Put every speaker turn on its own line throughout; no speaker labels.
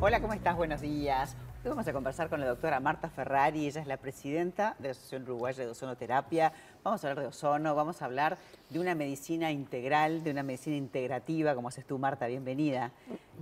Hola, ¿cómo estás? Buenos días. Hoy vamos a conversar con la doctora Marta Ferrari, ella es la presidenta de la Asociación Uruguaya de Ozonoterapia. Vamos a hablar de ozono, vamos a hablar de una medicina integral, de una medicina integrativa, como haces tú, Marta, bienvenida.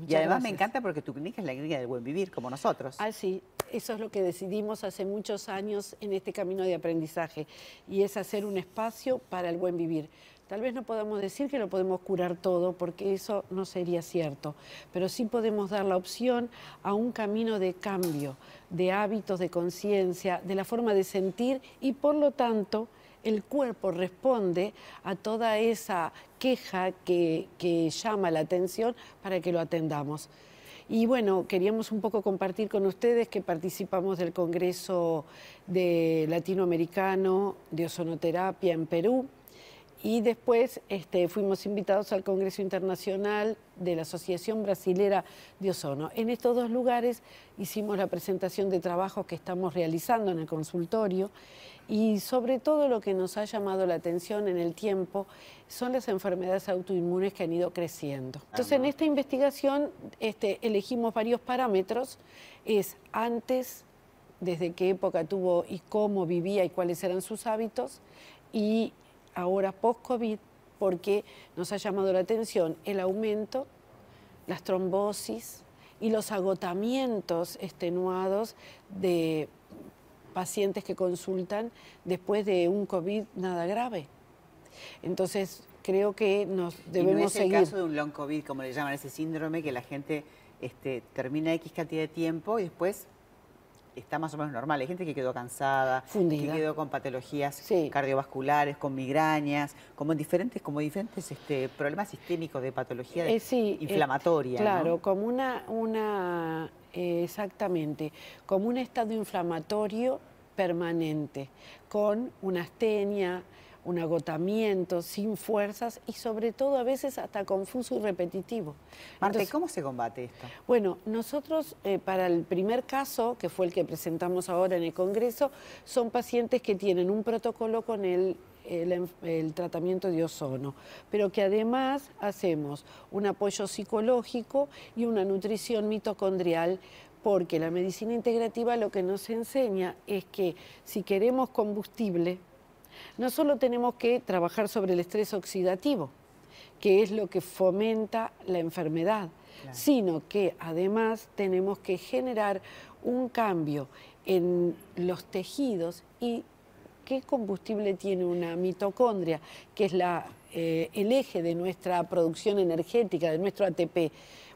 y además me encanta porque tu clínica es la clínica del buen vivir, como nosotros.
Ah, sí, eso es lo que decidimos hace muchos años en este camino de aprendizaje, y es hacer un espacio para el buen vivir. Tal vez no podamos decir que lo podemos curar todo, porque eso no sería cierto, pero sí podemos dar la opción a un camino de cambio, de hábitos, de conciencia, de la forma de sentir y por lo tanto el cuerpo responde a toda esa queja que, llama la atención para que lo atendamos. Y bueno, queríamos un poco compartir con ustedes que participamos del Congreso de Latinoamericano de Ozonoterapia en Perú y después este, fuimos invitados al Congreso Internacional de la Asociación Brasilera de Ozono. En estos dos lugares hicimos la presentación de trabajos que estamos realizando en el consultorio y sobre todo lo que nos ha llamado la atención en el tiempo son las enfermedades autoinmunes que han ido creciendo. Entonces en esta investigación este, elegimos varios parámetros, es antes, desde qué época tuvo y cómo vivía y cuáles eran sus hábitos, y ahora post-COVID porque nos ha llamado la atención el aumento, las trombosis y los agotamientos extenuados de pacientes que consultan después de un COVID nada grave. Entonces, creo que nos debemos
y no
es el
caso de un long COVID, como le llaman, ese síndrome que la gente este, termina X cantidad de tiempo y después está más o menos normal. Hay gente que quedó cansada, que quedó con patologías cardiovasculares, con migrañas, como diferentes, como diferentes este, problemas sistémicos de patología eh, eh, inflamatoria.
claro, como una, una eh, exactamente, como un estado inflamatorio permanente, con una astenia, un agotamiento, sin fuerzas y sobre todo a veces hasta confuso y repetitivo.
Marte, ¿cómo se combate esto?
Bueno, nosotros eh, para el primer caso, que fue el que presentamos ahora en el Congreso, son pacientes que tienen un protocolo con el el, tratamiento de ozono, pero que además hacemos un apoyo psicológico y una nutrición mitocondrial porque la medicina integrativa lo que nos enseña es que si queremos combustible, no solo tenemos que trabajar sobre el estrés oxidativo, que es lo que fomenta la enfermedad, sino que además tenemos que generar un cambio en los tejidos y qué combustible tiene una mitocondria, que es eh, el eje de nuestra producción energética, de nuestro ATP.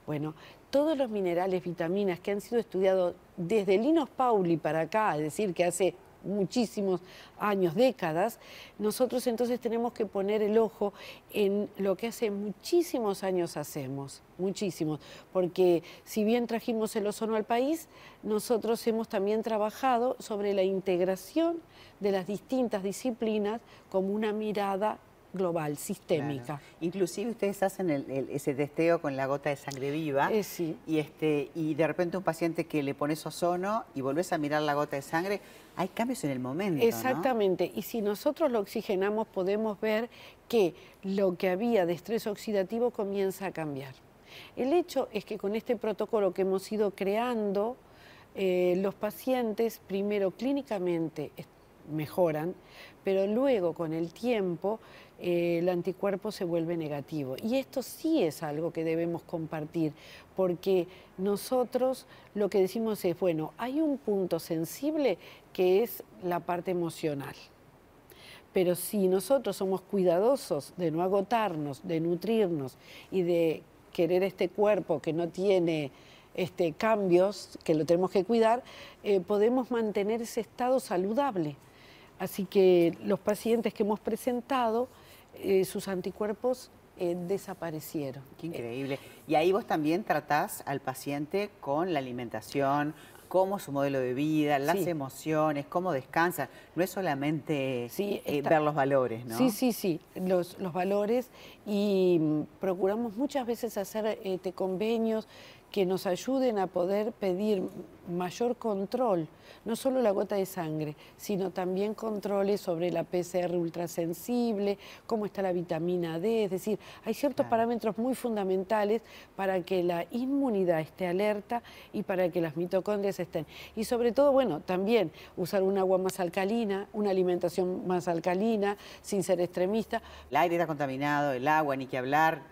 Bueno, todos los minerales, vitaminas que han sido estudiados desde Linus Pauli para acá, es decir, que hace muchísimos años, décadas, nosotros entonces tenemos que poner el ojo en lo que hace muchísimos años hacemos, muchísimos, porque si bien trajimos el ozono al país, nosotros hemos también trabajado sobre la integración de las distintas disciplinas como una mirada global, sistémica.
Inclusive ustedes hacen ese testeo con la gota de sangre viva
eh, sí.
y, este, y de repente un paciente que le pones ozono y volvés a mirar la gota de sangre, hay cambios en el momento.
Exactamente, y si nosotros lo oxigenamos podemos ver que lo que había de estrés oxidativo comienza a cambiar. El hecho es que con este protocolo que hemos ido creando, eh, los pacientes primero clínicamente mejoran, pero luego con el tiempo eh, el anticuerpo se vuelve negativo. Y esto sí es algo que debemos compartir, porque nosotros lo que decimos es, bueno, hay un punto sensible que es la parte emocional. Pero si nosotros somos cuidadosos de no agotarnos, de nutrirnos y de querer este cuerpo que no tiene este, cambios, que lo tenemos que cuidar, eh, podemos mantener ese estado saludable. Así que los pacientes que hemos presentado, eh, sus anticuerpos eh, desaparecieron.
Qué increíble. Y ahí vos también tratás al paciente con la alimentación, cómo su modelo de vida, las emociones, cómo descansa. No es solamente eh, ver los valores, ¿no?
Sí, sí, sí, los, valores y mm, procuramos muchas veces hacer convenios que nos ayuden a poder pedir mayor control, no solo la gota de sangre, sino también controles sobre la PCR ultrasensible, cómo está la vitamina D, es decir, hay ciertos parámetros muy fundamentales para que la inmunidad esté alerta y para que las mitocondrias estén. Y sobre todo, bueno, también usar un agua más alcalina, una alimentación más alcalina, sin ser extremista.
El aire está contaminado, el agua, ni que hablar,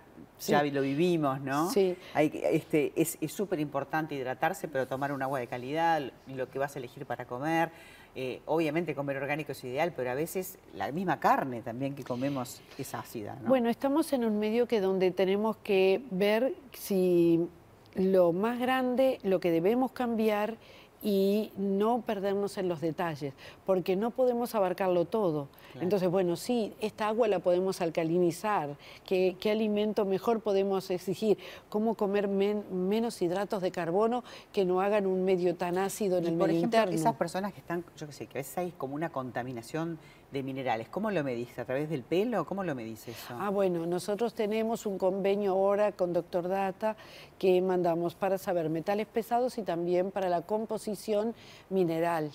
ya lo vivimos, ¿no? Sí. este, es súper importante hidratarse, pero tomar un agua de calidad, lo que vas a elegir para comer. Eh, obviamente comer orgánico es ideal, pero a veces la misma carne también que comemos es ácida. ¿no?
Bueno, estamos en un medio que donde tenemos que ver si lo más grande, lo que debemos cambiar y no perdernos en los detalles, porque no podemos abarcarlo todo. Entonces, bueno, sí, esta agua la podemos alcalinizar, ¿qué, alimento mejor podemos exigir? ¿Cómo comer menos hidratos de carbono que no hagan un medio tan ácido en el
por
medio ejemplo,
Esas personas que están, yo qué sé, que a veces hay como una contaminación de minerales. ¿Cómo lo medís? ¿A través del pelo? ¿Cómo lo medís eso?
Ah, bueno, nosotros tenemos un convenio ahora con Doctor Data que mandamos para saber metales pesados y también para la composición mineral.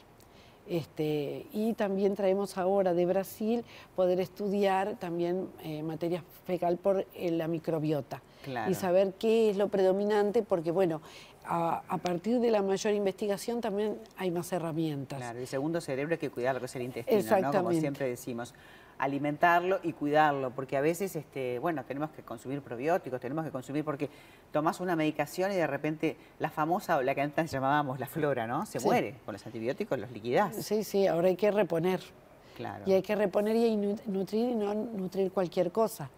Este, y también traemos ahora de Brasil poder estudiar también eh, materia fecal por eh, la microbiota y saber qué es lo predominante, porque bueno, a, partir de la mayor investigación también hay más herramientas.
Claro, el segundo cerebro hay que cuidar lo que es el intestino, ¿no? como siempre decimos alimentarlo y cuidarlo, porque a veces, este, bueno, tenemos que consumir probióticos, tenemos que consumir porque tomas una medicación y de repente la famosa, o la que antes llamábamos la flora, ¿no? Se muere con los antibióticos, los liquidás.
Sí, sí, ahora hay que reponer. Claro. Y hay que reponer y nutrir y no nutrir cualquier cosa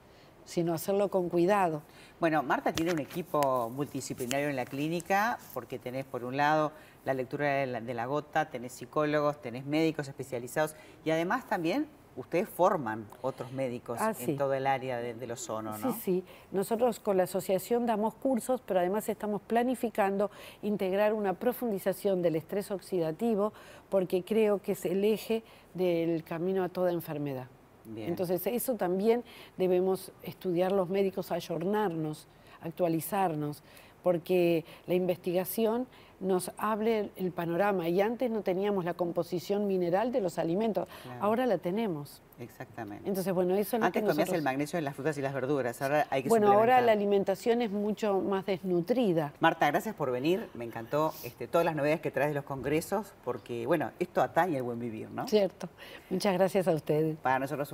sino hacerlo con cuidado.
Bueno, Marta tiene un equipo multidisciplinario en la clínica porque tenés por un lado la lectura de la, gota, tenés psicólogos, tenés médicos especializados y además también ustedes forman otros médicos ah, en todo el área de, del ozono,
¿no? Sí, sí. Nosotros con la asociación damos cursos, pero además estamos planificando integrar una profundización del estrés oxidativo porque creo que es el eje del camino a toda enfermedad. Entonces eso también debemos estudiar los médicos, ayornarnos, actualizarnos, porque la investigación nos hable el panorama y antes no teníamos la composición mineral de los alimentos, ahora la tenemos.
Exactamente.
Entonces, bueno, eso
Antes comías el magnesio en las frutas y las verduras, ahora hay que
Bueno, ahora la alimentación es mucho más desnutrida.
Marta, gracias por venir, me encantó este, todas las novedades que traes de los congresos, porque, bueno, esto atañe el buen vivir, ¿no?
Cierto. Muchas gracias a ustedes.
Para nosotros un